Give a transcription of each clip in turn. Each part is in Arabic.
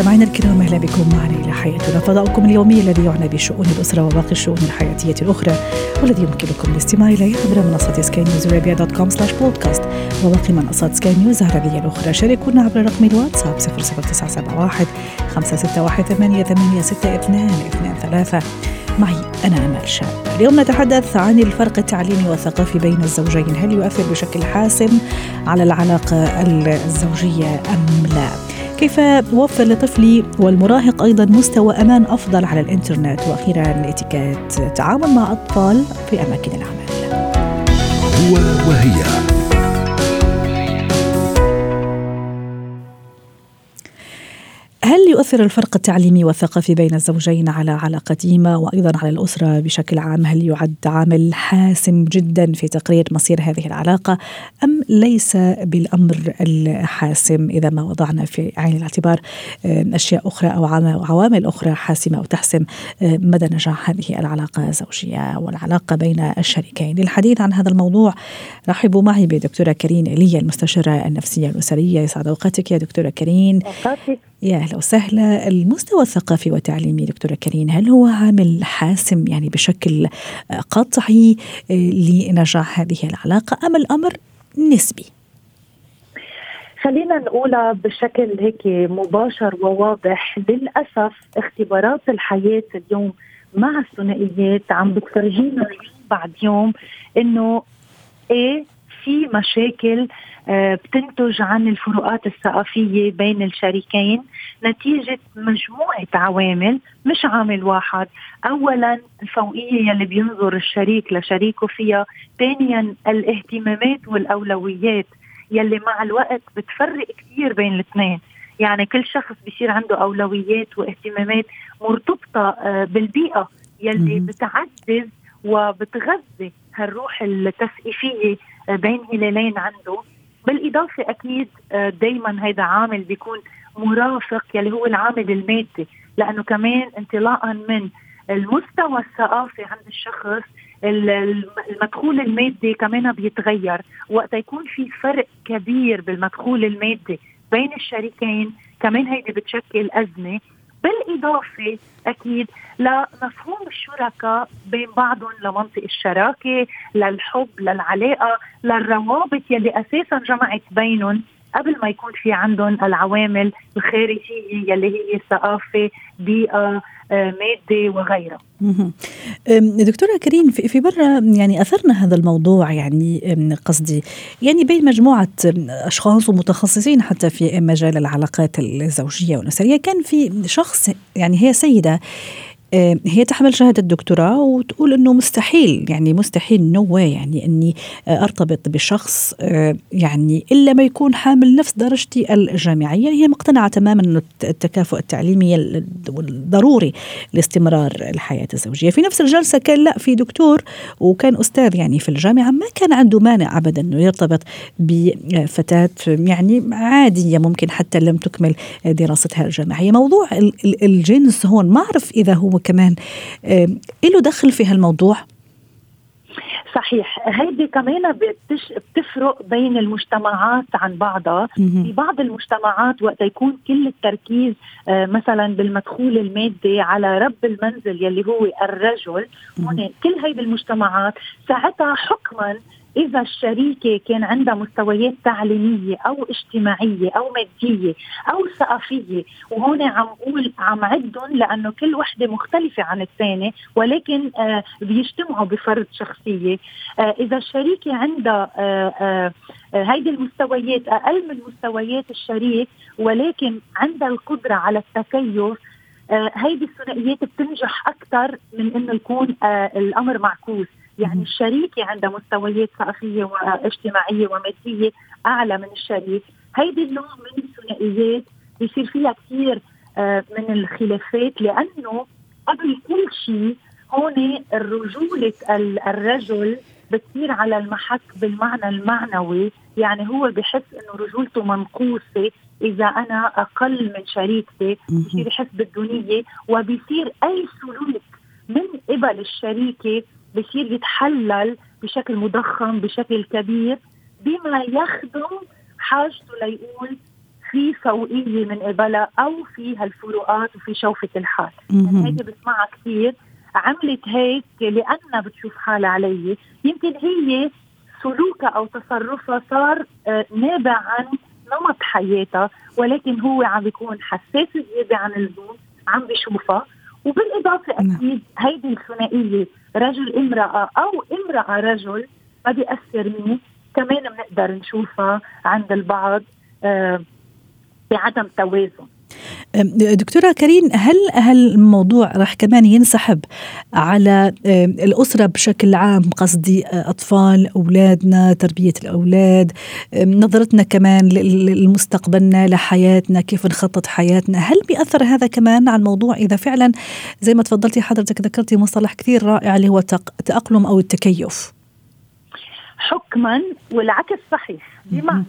مستمعينا الكرام أهلا بكم معنا إلى حياتنا. فضاؤكم اليومي الذي يعنى بشؤون الأسرة وباقي الشؤون الحياتية الأخرى والذي يمكنكم الاستماع إليه عبر منصة سكاي نيوز ارابيا dot com slash بودكاست وباقي منصات سكاي نيوز العربية الأخرى. شاركونا عبر رقم الواتساب 00971 561 8862 معي أنا أمل شاب. اليوم نتحدث عن الفرق التعليمي والثقافي بين الزوجين. هل يؤثر بشكل حاسم على العلاقة الزوجية أم لا؟ كيف أوفر لطفلي والمراهق أيضا مستوى أمان أفضل على الإنترنت؟ وأخيرا الاتيكيت التعامل مع أطفال في أماكن العمل. هو وهي. يؤثر الفرق التعليمي والثقافي بين الزوجين على علاقتهما وأيضا على الأسرة بشكل عام؟ هل يعد عامل حاسم جدا في تقرير مصير هذه العلاقة أم ليس بالأمر الحاسم إذا ما وضعنا في عين الاعتبار أشياء أخرى أو عوامل أخرى حاسمة أو تحسم مدى نجاح هذه العلاقة الزوجية والعلاقة بين الشريكين؟ للحديث عن هذا الموضوع رحبوا معي بدكتورة كريم ايليا المستشارة النفسية الأسرية يسعد أوقاتك يا دكتورة كريم. يا أهلا وسهلا المستوى الثقافي والتعليمي دكتورة كريم هل هو عامل حاسم يعني بشكل قطعي لنجاح هذه العلاقة أم الأمر نسبي؟ خلينا نقولها بشكل هيك مباشر وواضح للأسف اختبارات الحياة اليوم مع الثنائيات عم بتفرجينا يوم بعد يوم إنه إيه في مشاكل بتنتج عن الفروقات الثقافية بين الشريكين نتيجة مجموعة عوامل مش عامل واحد. أولا الفوقية يلي بينظر الشريك لشريكه فيها. ثانيا الاهتمامات والأولويات يلي مع الوقت بتفرق كثير بين الاثنين. يعني كل شخص بيصير عنده أولويات واهتمامات مرتبطة بالبيئة يلي بتعزز وبتغذي هالروح التثقيفية بين هلالين عنده. بالإضافة أكيد دائما هذا عامل بيكون مرافق يلي هو العامل المادي لأنه كمان انطلاقا من المستوى الثقافي عند الشخص المدخول المادي كمان بيتغير. وقت يكون في فرق كبير بالمدخول المادي بين الشريكين كمان هيدي بتشكل أزمة. بالإضافة أكيد لمفهوم الشركاء بين بعضهم لمنطق الشراكة للحب للعلاقة للروابط يلي أساسا جمعت بينهم. قبل ما يكون في عندهم العوامل الخارجية يلي هي ثقافة بيئة مادة وغيرها. دكتورة كريم في برا يعني أثرنا هذا الموضوع يعني قصدي يعني بين مجموعة أشخاص ومتخصصين حتى في مجال العلاقات الزوجية والأسرية كان في شخص يعني هي سيدة هي تحمل شهادة دكتوراه وتقول إنه مستحيل يعني مستحيل نو يعني إني أرتبط بشخص يعني إلا ما يكون حامل نفس درجتي الجامعية. هي مقتنعة تماما إنه التكافؤ التعليمي ضروري لاستمرار الحياة الزوجية. في نفس الجلسة كان لا في دكتور وكان أستاذ يعني في الجامعة ما كان عنده مانع ابدا إنه يرتبط بفتاة يعني عادية ممكن حتى لم تكمل دراستها الجامعية. موضوع الجنس هون ما أعرف إذا هو كمان. له دخل في هالموضوع؟ صحيح. هيدي كمان بتش... بتفرق بين المجتمعات عن بعضها. في بعض المجتمعات وقت يكون كل التركيز آه مثلا بالمدخول المادي على رب المنزل يلي هو الرجل هون كل هيدي المجتمعات ساعتها حكما إذا الشريكة كان عندها مستويات تعليمية أو اجتماعية أو مادية أو ثقافية وهون عم قول عم عدهم لأنه كل وحدة مختلفة عن الثانية ولكن آه بيجتمعوا بفرد شخصية. آه إذا الشريكة عندها آه هيدي المستويات أقل من مستويات الشريك ولكن عندها القدرة على التكيف هيدي الثنائيات بتنجح أكثر من إنه يكون الأمر معكوس. يعني الشريكة عندها مستويات ثقافية واجتماعية ومادية أعلى من الشريك. هيدي النوع من الثنائيات بيصير فيها كثير من الخلافات لأنه قبل كل شيء هون رجولة الرجل بتصير على المحك بالمعنى المعنوي. يعني هو بحس إنه رجولته منقوصة. إذا أنا أقل من شريكتي بصير يحس بالدونية. وبصير أي سلوك من قبل الشريكة بصير يتحلل بشكل مضخم بشكل كبير بما يخدم حاجته ليقول في فوقيه من قبلها أو في هالفروقات وفي شوفة الحال. يعني هيك بسمعها كثير. عملت هيك لأنها بتشوف حالها علي. يمكن هي سلوكها أو تصرفها صار آه، نابع عن نمط حياتها ولكن هو عم بيكون حساس زياده عن اللزوم عم بيشوفها. وبالإضافة نعم. أكيد هيدي الثنائيه رجل امرأة أو امرأة رجل ما بيأثر مين كمان بنقدر نشوفها عند البعض آه بعدم توازن دكتورة كريم هل هالموضوع راح كمان ينسحب على الأسرة بشكل عام قصدي أطفال أولادنا تربية الأولاد نظرتنا كمان لمستقبلنا لحياتنا كيف نخطط حياتنا؟ هل بيأثر هذا كمان على الموضوع؟ إذا فعلا زي ما تفضلتي حضرتك ذكرتي مصطلح كثير رائع اللي هو التأقلم أو التكيف. حكما والعكس صحيح بمعنى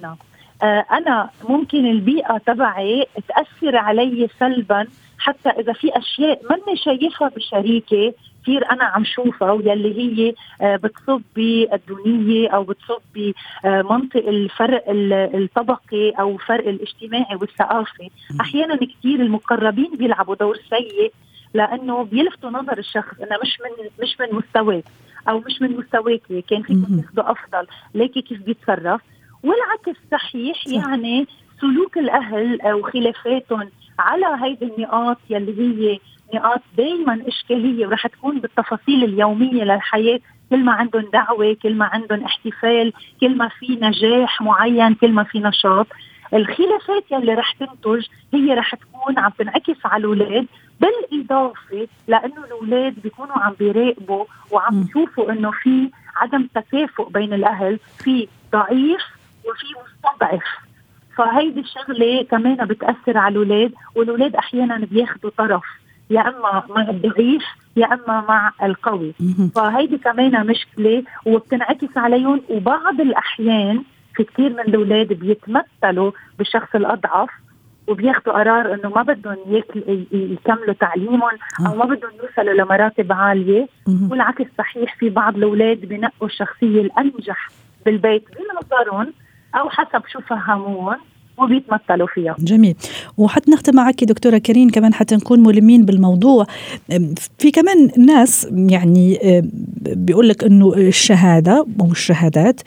أنا ممكن البيئة تبعي تأثر علي سلبا حتى إذا في أشياء ماني شايفها بشريكي كثير أنا عم شوفها واللي هي آه، بتصب بالدونية أو بتصب بمنطق الفرق الطبقي أو الفرق الاجتماعي والثقافي. أحيانا كثير المقربين بيلعبوا دور سيء لأنه بيلفتوا نظر الشخص إنه مش من مش من مستواك أو مش من مستواك كان فيكم تاخذوا أفضل. ليكي كيف بيتصرف؟ والعكس صحيح يعني سلوك الأهل وخلافاتهم على هيدي النقاط يلي هي نقاط دائما إشكالية ورح تكون بالتفاصيل اليومية للحياة. كل ما عندهم دعوة كل ما عندهم احتفال كل ما في نجاح معين كل ما في نشاط. الخلافات يلي رح تنتج هي رح تكون عم تنعكس على الأولاد بالإضافة لأنه الأولاد بيكونوا عم بيراقبوا وعم يشوفوا إنه في عدم تكافؤ بين الأهل في ضعيف وفي مستضعف. فهيدي الشغلة كمان بتأثر على الأولاد والأولاد أحيانا بياخذوا طرف يا إما مع الضعيف يا إما مع القوي. فهيدي كمان مشكلة وبتنعكس عليهم وبعض الأحيان في كثير من الأولاد بيتمثلوا بالشخص الأضعف وبياخذوا قرار إنه ما بدهم يكملوا تعليمهم أو ما بدهم يوصلوا لمراتب عالية. والعكس صحيح في بعض الأولاد بنقوا الشخصية الأنجح بالبيت. بنظرهم أو حسب شو فهموهم وبيتمثلوا فيها. جميل. وحتى نختم معك دكتورة كريم كمان حتى نكون ملمين بالموضوع. في كمان ناس يعني بيقول لك إنه الشهادة أو الشهادات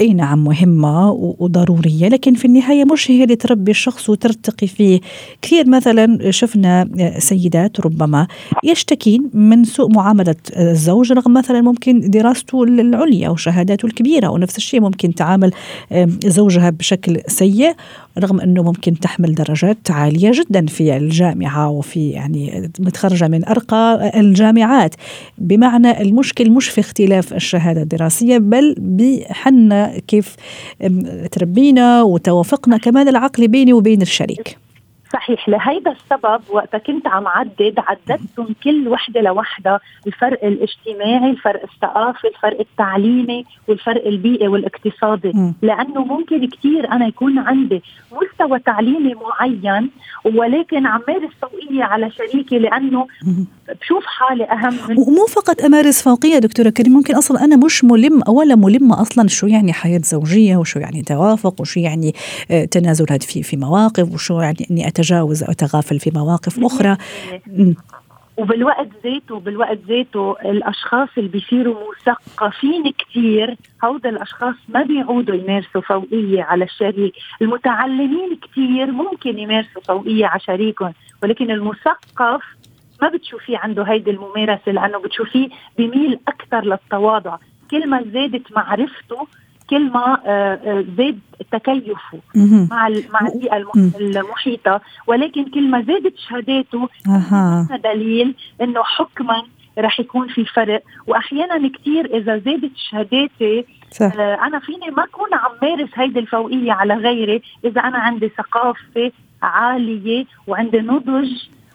أي نعم مهمة وضرورية لكن في النهاية مش هي اللي تربي الشخص وترتقي فيه. كثير مثلا شفنا سيدات ربما يشتكين من سوء معاملة الزوج رغم مثلا ممكن دراسته العليا وشهاداته الكبيرة ونفس الشيء ممكن تعامل زوجها بشكل سيء رغم أنه ممكن تحمل درجات عالية جدا في الجامعة وفي يعني متخرجة من أرقى الجامعات. بمعنى المشكل مش في اختلاف الشهادة الدراسية بل بحنا كيف تربينا وتوافقنا كمان العقلي بيني وبين الشريك. صحيح. لهيدا السبب وقت كنت عم عدد عددتهم كل وحدة لوحدة. الفرق الاجتماعي الفرق الثقافي الفرق التعليمي والفرق البيئي والاقتصادي. م. لأنه ممكن كثير أنا يكون عندي مستوى تعليمي معين ولكن عم مارس فوقيه على شريكي لأنه بشوف حالي أهم من ومو فقط أمارس فوقية دكتورة كريم ممكن أصلا أنا مش ملم ولا ملمة أصلا شو يعني حياة زوجية وشو يعني توافق وشو يعني آه، تنازلات في في مواقف وشو يعني إني اتجاوز أو اتغافل في مواقف أخرى. وبالوقت ذاته بالوقت ذاته الأشخاص اللي بيصيروا مثقفين كثير هودا الأشخاص ما بيعودوا يمارسوا فوقية على الشريك. المتعلمين كثير ممكن يمارسوا فوقية على شريكهم ولكن المثقف ما بتشوفيه عنده هيدي الممارسة لأنه بتشوفيه بميل أكثر للتواضع. كل ما زادت معرفته كل ما آه، آه، زاد تكيفه مع مع البيئة المحيطة. ولكن كل ما زادت شهاداته دليل إنه حكما رح يكون في فرق. واحيانا كثير إذا زادت شهاداتي صح. آه أنا فيني ما أكون عم مارس هيدي الفوقية على غيري. إذا أنا عندي ثقافة عالية وعندي نضج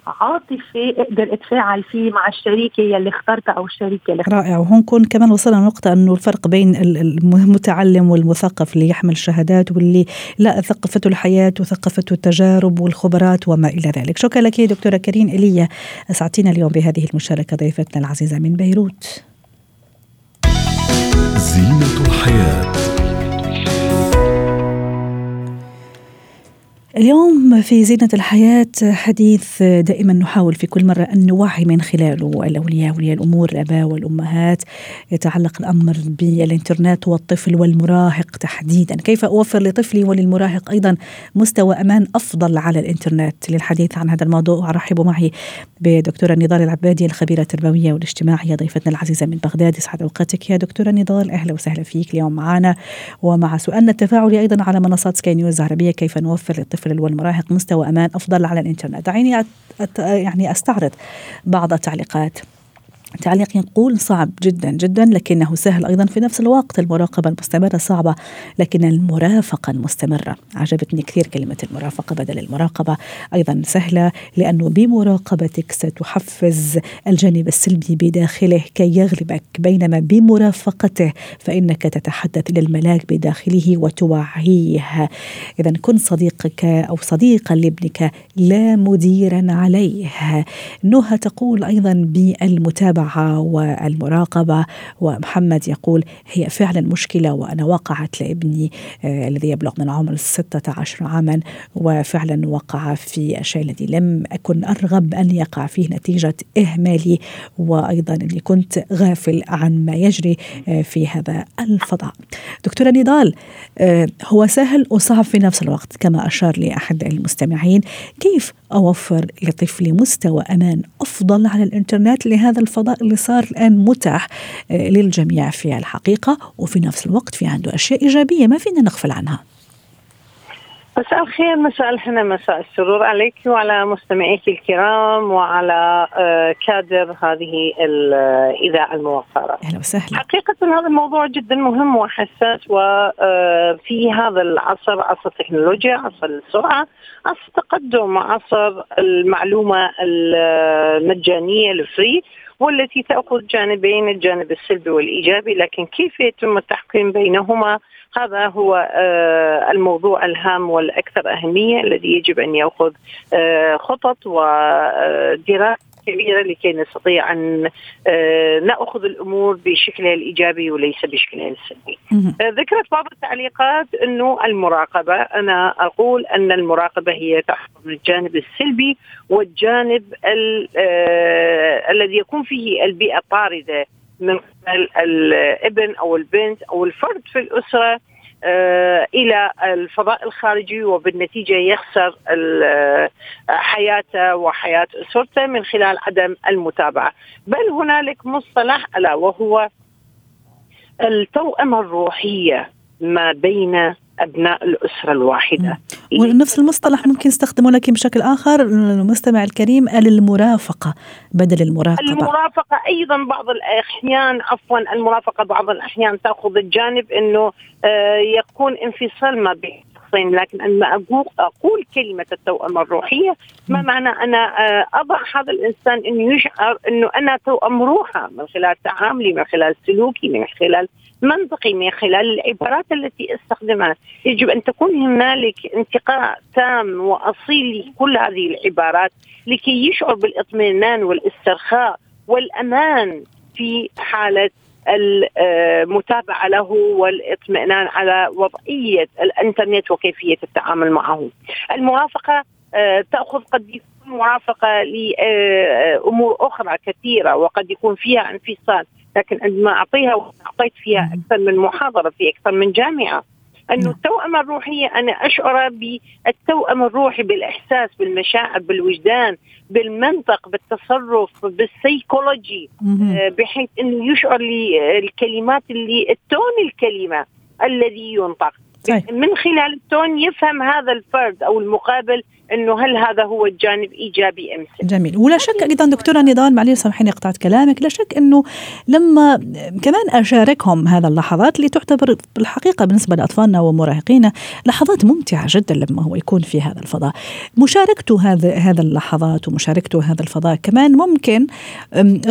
عاطفي أقدر اتفاعل فيه مع الشريكة يلي اخترتها أو الشريكة اللي رائع. وهون كون كمان وصلنا لنقطة أنه الفرق بين المتعلم والمثقف اللي يحمل شهادات واللي لا ثقفته الحياة وثقفته التجارب والخبرات وما إلى ذلك. شكرا لك دكتورة كريم إيليا أسعدتينا اليوم بهذه المشاركة ضيفتنا العزيزة من بيروت. زينة الحياة. اليوم في زينة الحياة حديث دائما نحاول في كل مرة أن نوعي من خلاله. الأولياء أولياء الأمور الآباء والأمهات يتعلق الأمر بالإنترنت والطفل والمراهق تحديدا. كيف أوفر لطفلي وللمراهق أيضا مستوى أمان أفضل على الإنترنت؟ للحديث عن هذا الموضوع أرحب معي بدكتورة نضال العبادي الخبيرة التربوية والاجتماعية ضيفتنا العزيزة من بغداد. يسعد أوقاتك يا دكتورة نضال. أهلا وسهلا فيك اليوم معنا ومع سؤالنا التفاعلي أيضا على منصات سكاي نيوز العربية كيف نوفر للطفل الطفل والمراهق مستوى أمان أفضل على الإنترنت. دعيني يعني أستعرض بعض التعليقات. تعليق يقول صعب جدا جدا لكنه سهل أيضا في نفس الوقت. المراقبة المستمرة صعبة لكن المرافقة المستمرة. عجبتني كثير كلمة المرافقة بدل المراقبة. أيضا سهلة لأنه بمراقبتك ستحفز الجانب السلبي بداخله كي يغلبك. بينما بمرافقته فإنك تتحدث إلى الملاك بداخله وتوعيه. اذا كن صديقك أو صديقا لابنك لا مديرا عليه. نهى تقول أيضا بالمتابعة المتابعة والمراقبة ومحمد يقول هي فعلا مشكلة وأنا وقعت لابني آه الذي يبلغ من عمر 16 عاما وفعلا وقع في الشيء الذي لم أكن أرغب أن يقع فيه نتيجة إهمالي وأيضا أني كنت غافل عن ما يجري آه في هذا الفضاء. دكتورة نضال آه هو سهل وصعب في نفس الوقت كما أشار لي أحد المستمعين كيف أوفر لطفلي مستوى أمان أفضل على الإنترنت لهذا الفضاء اللي صار الآن متاح آه، للجميع في الحقيقة وفي نفس الوقت في عنده أشياء إيجابية ما فينا نغفل عنها. مساء الخير مساء الحنا مساء السرور عليك وعلى مستمعيك الكرام وعلى آه، كادر هذه الإذاعة الموفرة. أهلا وسهلا. حقيقة هذا الموضوع جدا مهم وحساس وفي آه، هذا العصر عصر التكنولوجيا، عصر السرعة، عصر التقدم، عصر المعلومة المجانية الفري والتي تأخذ جانبين الجانب السلبي والإيجابي لكن كيف يتم التحكيم بينهما؟ هذا هو آه، الموضوع الهام والأكثر أهمية الذي يجب أن يأخذ آه، خطط ودراسة كبيرة لكي نستطيع أن آه، نأخذ الأمور بشكلها الإيجابي وليس بشكلها السلبي. ذكرت بعض التعليقات إنه المراقبة أنا أقول أن المراقبة هي تحكم الجانب السلبي والجانب الذي يكون فيه البيئة طاردة من قبل الابن أو البنت أو الفرد في الأسرة آه، إلى الفضاء الخارجي وبالنتيجة يخسر حياته وحياة أسرته من خلال عدم المتابعة، بل هنالك مصطلح ألا وهو التوأمه الروحية ما بين أبناء الأسرة الواحدة. ونفس المصطلح ممكن نستخدمه لكن بشكل آخر المستمع الكريم قال المرافقة بدل المراقبة. المرافقة أيضا بعض الأحيان عفوا المرافقة بعض الأحيان تأخذ الجانب إنه آه، يكون انفصال ما بين شخصين لكن عندما أقول, كلمة التوأمة الروحية. ما معنى أنا آه، أضع هذا الإنسان أنه يشعر أنه أنا توأم روحة من خلال تعاملي من خلال سلوكي من خلال منطقي من خلال العبارات التي أستخدمها. يجب أن تكون هنالك انتقاء تام وأصيل لكل هذه العبارات لكي يشعر بالإطمئنان والإسترخاء والأمان في حالة المتابعة له والإطمئنان على وضعية الإنترنت وكيفية التعامل معه. المرافقة آه، تأخذ قد يكون مرافقة لأمور أخرى كثيرة وقد يكون فيها انفصال لكن عندما أعطيها وأعطيت فيها أكثر من محاضرة في أكثر من جامعة نعم. التوأمة الروحية أنا أشعر بالتوأم الروحي بالإحساس بالمشاعر بالوجدان بالمنطق بالتصرف بالسيكولوجي آه، بحيث إنه يشعر لي الكلمات اللي التون الكلمة الذي ينطق صحيح. من خلال التون يفهم هذا الفرد أو المقابل إنه هل هذا هو الجانب إيجابي أم سلبي جميل. ولا شك أيضا دكتورة نضال معلش سامحيني قطعت كلامك لا شك إنه لما كمان أشاركهم هذا اللحظات اللي تعتبر بالحقيقة بالنسبة لأطفالنا ومراهقينا لحظات ممتعة جدا لما هو يكون في هذا الفضاء. مشاركته هذا هذا اللحظات ومشاركته هذا الفضاء كمان ممكن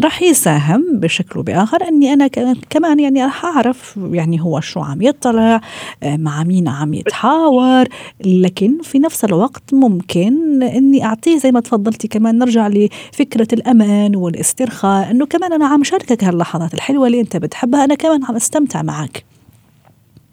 راح يساهم بشكل وباخر إني أنا كمان يعني راح أعرف يعني هو شو عم يطلع مع مين عم يتحاور لكن في نفس الوقت ممكن إني أعطيه زي ما تفضلتي كمان نرجع لفكرة الأمان والاسترخاء إنه كمان أنا عم شاركك هاللحظات الحلوة اللي أنت بتحبها أنا كمان عم أستمتع معك.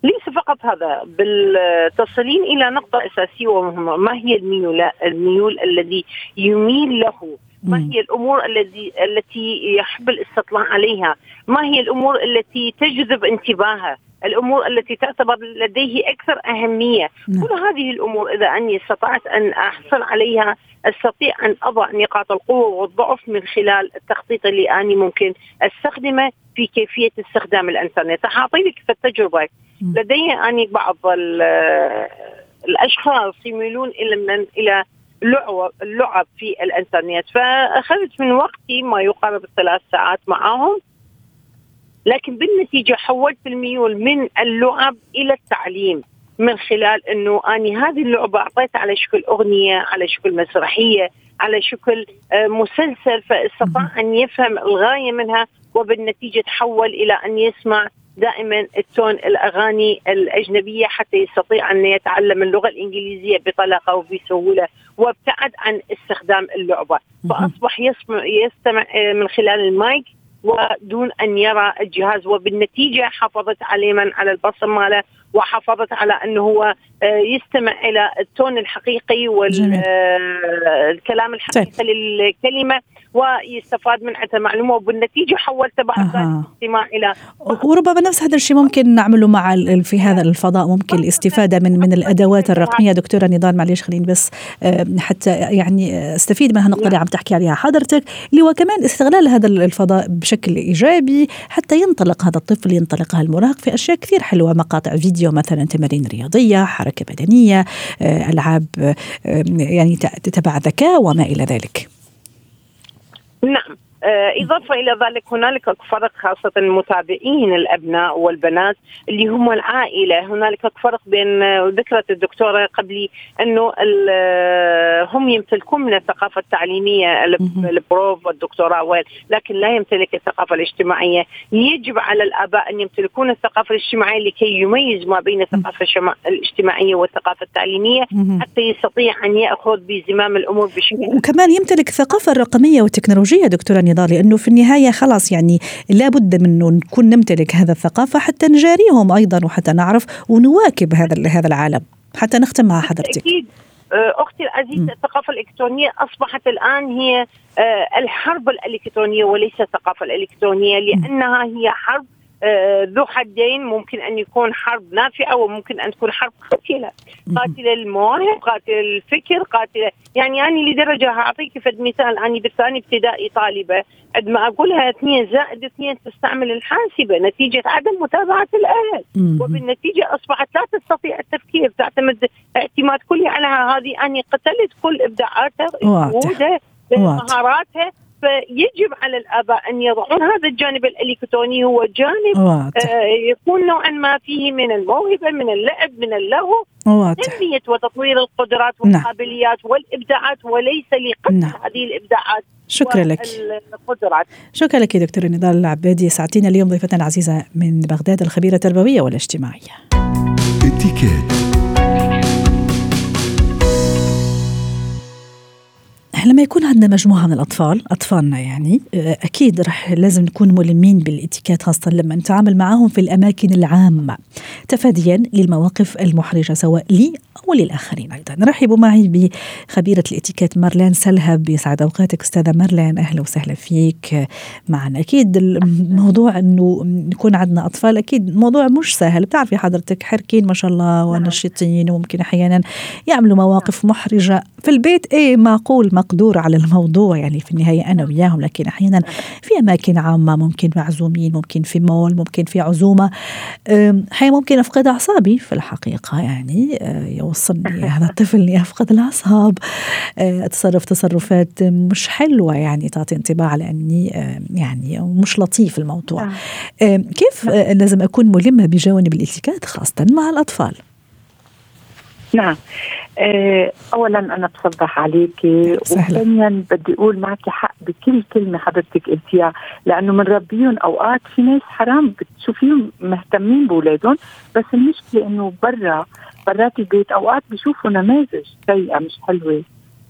ليس فقط هذا بالتصلين إلى نقطة أساسية ومهمه ما هي الميول الميول الذي يميل له؟ ما. هي الأمور الذي التي يحب الاستطلاع عليها؟ ما هي الأمور التي تجذب انتباهه؟ الأمور التي تعتبر لديه أكثر أهمية. نعم. كل هذه الأمور إذا أني استطعت أن أحصل عليها أستطيع أن أضع نقاط القوة والضعف من خلال التخطيط اللي أني ممكن أستخدمه في كيفية استخدام الإنترنت. راح لك في التجربة. مم. لدي أني بعض ال- الأشخاص يميلون إلى من إلى لعب اللعب في الإنترنت. فأخذت من وقتي ما يقارب الثلاث ساعات معهم. لكن بالنتيجة حولت الميول من اللعب إلى التعليم من خلال إنه أني هذه اللعبة اعطيتها على شكل أغنية على شكل مسرحية على شكل آه، مسلسل فاستطاع أن يفهم الغاية منها وبالنتيجة تحول إلى أن يسمع دائما التون الأغاني الأجنبية حتى يستطيع أن يتعلم اللغة الإنجليزية بطلاقة وبسهولة وابتعد عن استخدام اللعبة. فأصبح يسمع يستمع آه، من خلال المايك ودون أن يرى الجهاز. وبالنتيجة حافظت عليه على البصر ماله وحافظت على أنه هو آه، يستمع إلى التون الحقيقي. والكلام الحقيقي للكلمة. ويستفاد من عندها معلومه وبالنتيجة حولت بعد ذلك أها. الاستماع إلى وربما نفس هذا الشيء ممكن نعمله مع في هذا الفضاء ممكن الاستفادة من من الأدوات الرقمية. دكتورة نضال معليش خليني بس آه، حتى يعني أستفيد من هالنقطه اللي عم تحكي عليها حضرتك اللي هو كمان استغلال هذا الفضاء بشكل إيجابي حتى ينطلق هذا الطفل ينطلق هالمراهق في أشياء كثير حلوة مقاطع فيديو مثلا تمارين رياضية حركة بدنية آه، ألعاب آه، يعني ت- تبع ذكاء وما إلى ذلك. نعم آه، إضافة إلى ذلك هنالك فرق خاصة المتابعين الأبناء والبنات اللي هم العائلة هنالك فرق بين آه، وذكرت الدكتورة قبلي أنه آه، هم يمتلكون من الثقافة التعليمية. البروف والدكتوراه لكن لا يمتلك الثقافة الاجتماعية يجب على الآباء أن يمتلكون الثقافة الاجتماعية لكي يميز ما بين الثقافة الاجتماعية والثقافة التعليمية. حتى يستطيع أن يأخذ بزمام الأمور بشكل وكمان يمتلك الثقافة الرقمية والتكنولوجية دكتورة نضال لأنه في النهاية خلاص يعني لابد من أنه نكون نمتلك هذا الثقافة حتى نجاريهم أيضا وحتى نعرف ونواكب هذا هذا العالم حتى نختم مع حضرتك أكيد آه، أختي. العزيزة الثقافة الإلكترونية أصبحت الآن هي آه، الحرب الإلكترونية وليس الثقافة الإلكترونية لأنها هي حرب ذو حدين ممكن أن يكون حرب نافعة وممكن أن تكون حرب قاتلة قاتله المواهب قاتله الفكر قاتله يعني أنا لدرجة أعطيك فد مثال أني بالثاني ابتدائي طالبة عندما أقولها اثنين زائد اثنين تستعمل الحاسبة نتيجة عدم متابعة الأهل. وبالنتيجة أصبحت لا تستطيع التفكير تعتمد اعتماد كلي على هذه أني قتلت كل إبداعاتها. جهودها. مهاراتها فيجب على الآباء أن يضعون هذا الجانب الإلكتروني هو جانب واضح. آه، يكون نوعا ما فيه من الموهبة من اللعب من اللهو واضح. تنمية وتطوير القدرات نعم. والقابليات والإبداعات وليس لقتل نعم. هذه الإبداعات شكرا لك. والقدرات. شكرا لك دكتورة نضال العبادي. ساعتين اليوم ضيفتنا العزيزة من بغداد الخبيرة التربوية والاجتماعية. اتكات لما يكون عندنا مجموعة من الأطفال أطفالنا يعني آه، أكيد رح لازم نكون ملمين بالإتيكيت خاصة لما نتعامل معهم في الأماكن العامة. تفاديا للمواقف المحرجة سواء لي أو للآخرين أيضا. نرحب معي بخبيرة الإتيكيت مارلين سلهب. يسعد أوقاتك أستاذة مارلين. أهلا وسهلا فيك. معنا أكيد الموضوع أنه نكون عندنا أطفال أكيد موضوع مش سهل. بتعرفي حضرتك حركين ما شاء الله ونشيطين وممكن أحيانا يعملوا مواقف محرجة. في البيت إيه معقول مقدور على الموضوع يعني في النهاية أنا وياهم لكن أحيانا في أماكن عامة ممكن معزومين ممكن في مول ممكن في عزومة. أحيانا ممكن أفقد أعصابي في الحقيقة يعني آه، يوصلني هذا الطفل إني أفقد الأعصاب. آه، أتصرف تصرفات مش حلوة يعني تعطي انطباع على أني يعني مش لطيف الموضوع. نعم. كيف لازم أكون ملمة بجوانب الاتيكيت خاصة مع الأطفال؟ نعم. آه، اولا أنا بصبح عليك وثانيا بدي أقول معك حق بكل كلمة حضرتك قلتيها لأنه بنربيهم أوقات في ناس حرام بتشوفيهم مهتمين بأولادهم بس المشكلة إنه برا برات البيت أوقات بيشوفوا نماذج سيئة مش حلوة.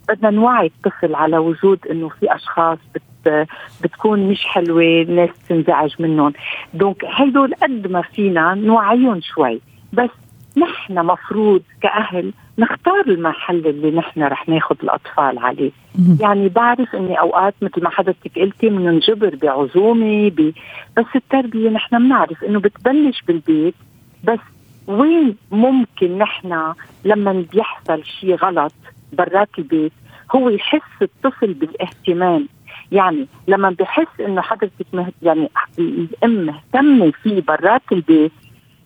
بدنا نوعي الطفل على وجود إنه في أشخاص بت بتكون مش حلوة الناس تنزعج منهم. دونك هدول قد ما فينا نوعيهم شوي بس نحن مفروض كأهل نختار المحل اللي نحن رح ناخذ الأطفال عليه. يعني بعرف أني أوقات مثل ما حضرتك قلتي بننجبر بعزومة ب... بس التربية نحن بنعرف أنه بتبلش بالبيت بس وين ممكن نحن لما بيحصل شيء غلط برات البيت هو يحس الطفل بالاهتمام. يعني لما بحس إنه حضرتك مهت يعني الأم مهتمة فيه برات البيت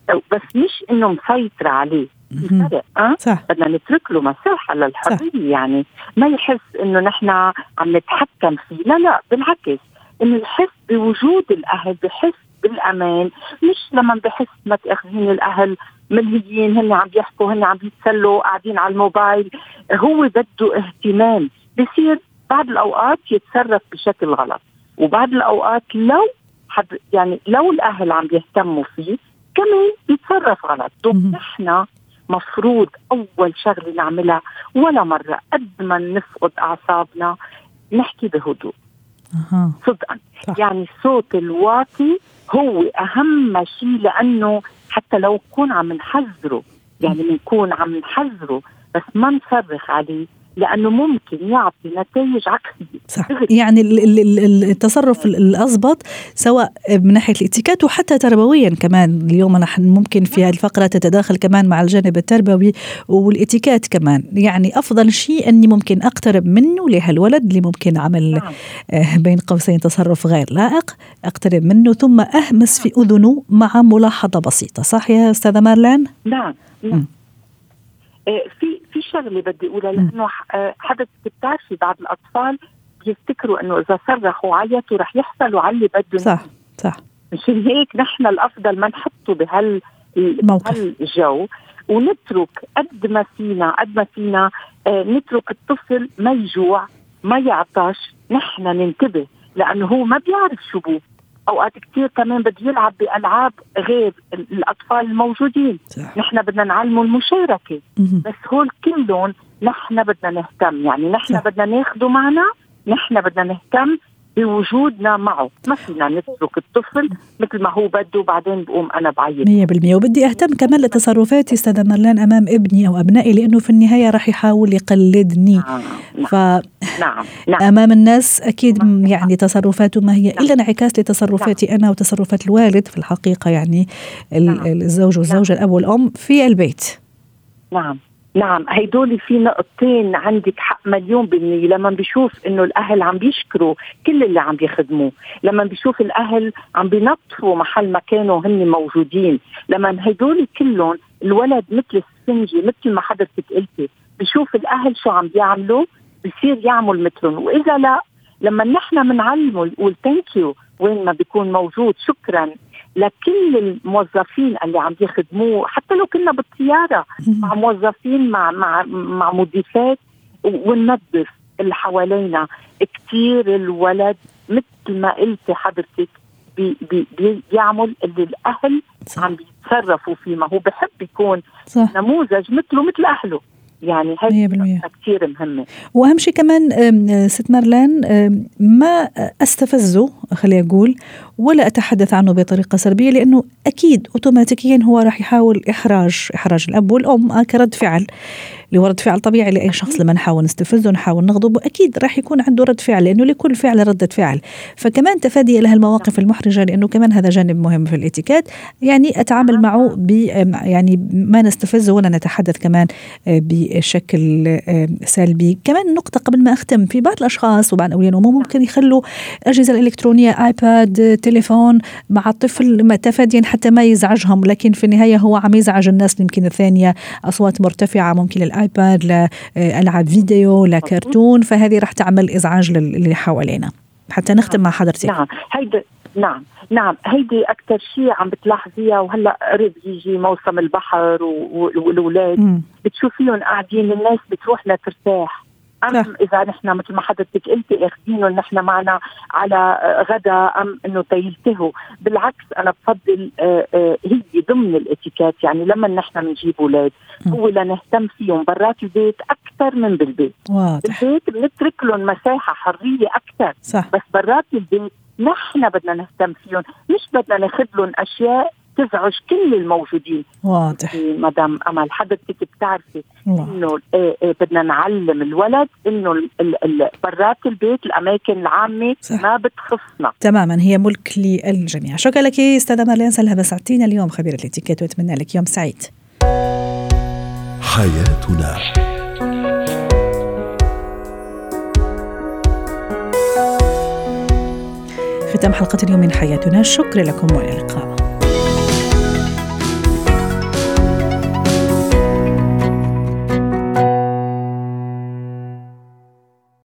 بس مش إنه مسيطره عليه. في فرق أه؟ صح. بدنا نترك له مساحة للحرية صح. يعني ما يحس إنه نحن عم نتحكم فيه. لا لا بالعكس. إنه يحس بوجود الأهل بحس بالأمان. مش لما بحس ما تأخذين الأهل ملهيين هن عم بيحكوا هن عم بيتسلوا قاعدين على الموبايل. هو بده اهتمام. بصير بعض الأوقات يتصرف بشكل غلط. وبعض الأوقات لو حد يعني لو الأهل عم بيهتموا فيه كمان بيتصرف غلط نحن مفروض أول شغلة نعملها ولا مرة قد ما نفقد أعصابنا نحكي بهدوء. أه. صدقا. صح. يعني الصوت الواطي هو أهم شيء لأنه حتى لو نكون عم نحذره يعني بنكون عم نحذره بس ما نصرخ عليه. لأنه ممكن يعطي نتائج عكسية. صح. يعني التصرف الاضبط سواء من ناحية الاتيكيت وحتى تربويا كمان. اليوم نحن ممكن في هذه الفقره تتداخل كمان مع الجانب التربوي والاتيكيت كمان. يعني أفضل شيء أني ممكن أقترب منه لهالولد اللي ممكن عمل نعم. آه، بين قوسين تصرف غير لائق أقترب منه ثم أهمس في أذنه مع ملاحظة بسيطة. صح يا أستاذة مارلان نعم نعم. في في شغلة بدي أقولها لأنه آه، حضرتك بتعرفي بعض الأطفال بيفتكروا إنه إذا صرخوا وعيطوا رح يحصلوا على اللي بدهم صح صح. مشان هيك نحن الأفضل ما نحطه بهال بهالجو ونترك قد ما فينا قد ما فينا آه نترك الطفل ما يجوع ما يعطش نحن ننتبه لأنه هو ما بيعرف شو بو. أوقات كثير كمان بده يلعب بألعاب غير الأطفال الموجودين. صح. نحن بدنا نعلمه المشاركة. مم. بس هول كلهم نحن بدنا نهتم. يعني نحن بدنا ناخده معنا نحن بدنا نهتم. بوجودنا معه ما فينا نترك الطفل مثل ما هو بده وبعدين بقوم أنا بعيط 100% وبدي أهتم كمان لتصرفاتي أستاذة مرلان أمام ابني أو أبنائي لأنه في النهاية راح يحاول يقلدني نعم. ف نعم. نعم. أمام الناس أكيد نعم. يعني تصرفاته ما هي نعم. إلا انعكاس لتصرفاتي نعم. أنا وتصرفات الوالد في الحقيقة يعني نعم. الزوج والزوجة نعم. الأب والأم في البيت نعم نعم هيدول في نقطتين عندك حق مليون بالمية. لما بيشوف إنه الأهل عم بيشكروا كل اللي عم بيخدموه لما بيشوف الأهل عم بينظفوا محل ما كانوا هن موجودين لما هيدول كلهم الولد مثل السفنجة مثل ما حضرتك قلتي بيشوف الأهل شو عم بيعملوا بصير يعمل مثلهم. وإذا لا لما نحن بنعلمه نقول thank you وين ما بيكون موجود شكرا. لكل الموظفين اللي عم يخدموه حتى لو كنا بالطيارة مع موظفين مع مع مع مضيفات وننظف اللي حوالينا. كثير الولد مثل ما قلتي حضرتك بي بي بيعمل اللي الأهل صح. عم بيتصرفوا فيه. ما هو بحب يكون صح. نموذج مثله مثل أهله. يعني هي كثير مهمة. وأهم شيء كمان ست مارلان ما أستفزه خليني أقول ولا أتحدث عنه بطريقة سلبية لأنه أكيد اوتوماتيكيا هو راح يحاول إحراج إحراج الأب والأم كرد فعل. لورد فعل طبيعي لأي شخص لما نحاول نستفزه نحاول نغضبه أكيد راح يكون عنده رد فعل لأنه لكل فعل ردة فعل. فكمان تفادي لها المواقف المحرجة لأنه كمان هذا جانب مهم في الإتيكيت. يعني أتعامل معه ب يعني ما نستفزه ولا نتحدث كمان آه، بشكل آه، سلبي. كمان نقطة قبل ما أختم في بعض الأشخاص وبعض الأمور ممكن يخلوا الاجهزه الالكترونيه آيباد تليفون مع الطفل تفاديا حتى ما يزعجهم لكن في النهاية هو عم يزعج الناس. يمكن الثانية أصوات مرتفعة ممكن الآيباد لالعاب فيديو لكرتون فهذه راح تعمل إزعاج للي حوالينا. حتى نختم مع حضرتك. نعم. هيدا نعم. نعم. هيدي أكثر شيء عم بتلاحظيها وهلأ قرب يجي موسم البحر والأولاد. بتشوفيهم قاعدين الناس بتروح لترتاح. أم إذا نحن مثل ما حضرتك قلتي اخذينهم نحن معنا على غدا أم إنه تيلتهوا بالعكس أنا بفضل آه، آه، هي ضمن الإتيكيت يعني لما نحن بنجيب أولاد هو لنهتم فيهم برات البيت أكثر من بالبيت. واضح. بالبيت بنترك لهم مساحة حرية أكثر. صح. بس برات البيت نحن بدنا نهتم فيهم مش بدنا ناخذ لهم أشياء تزعج كل الموجودين. واضح. مدام أمل حضرتك بتعرفي إنه إيه إيه بدنا نعلم الولد إنه برات البيت الأماكن العامة صح. ما بتخصنا. تماما هي ملك للجميع. شكرا لك أستاذة مارلين سلهبه ساعتين اليوم خبيره الاتيكيت وأتمنى لك يوم سعيد. حياتنا. ختام حلقة اليوم من حياتنا. شكرا لكم وإلى اللقاء.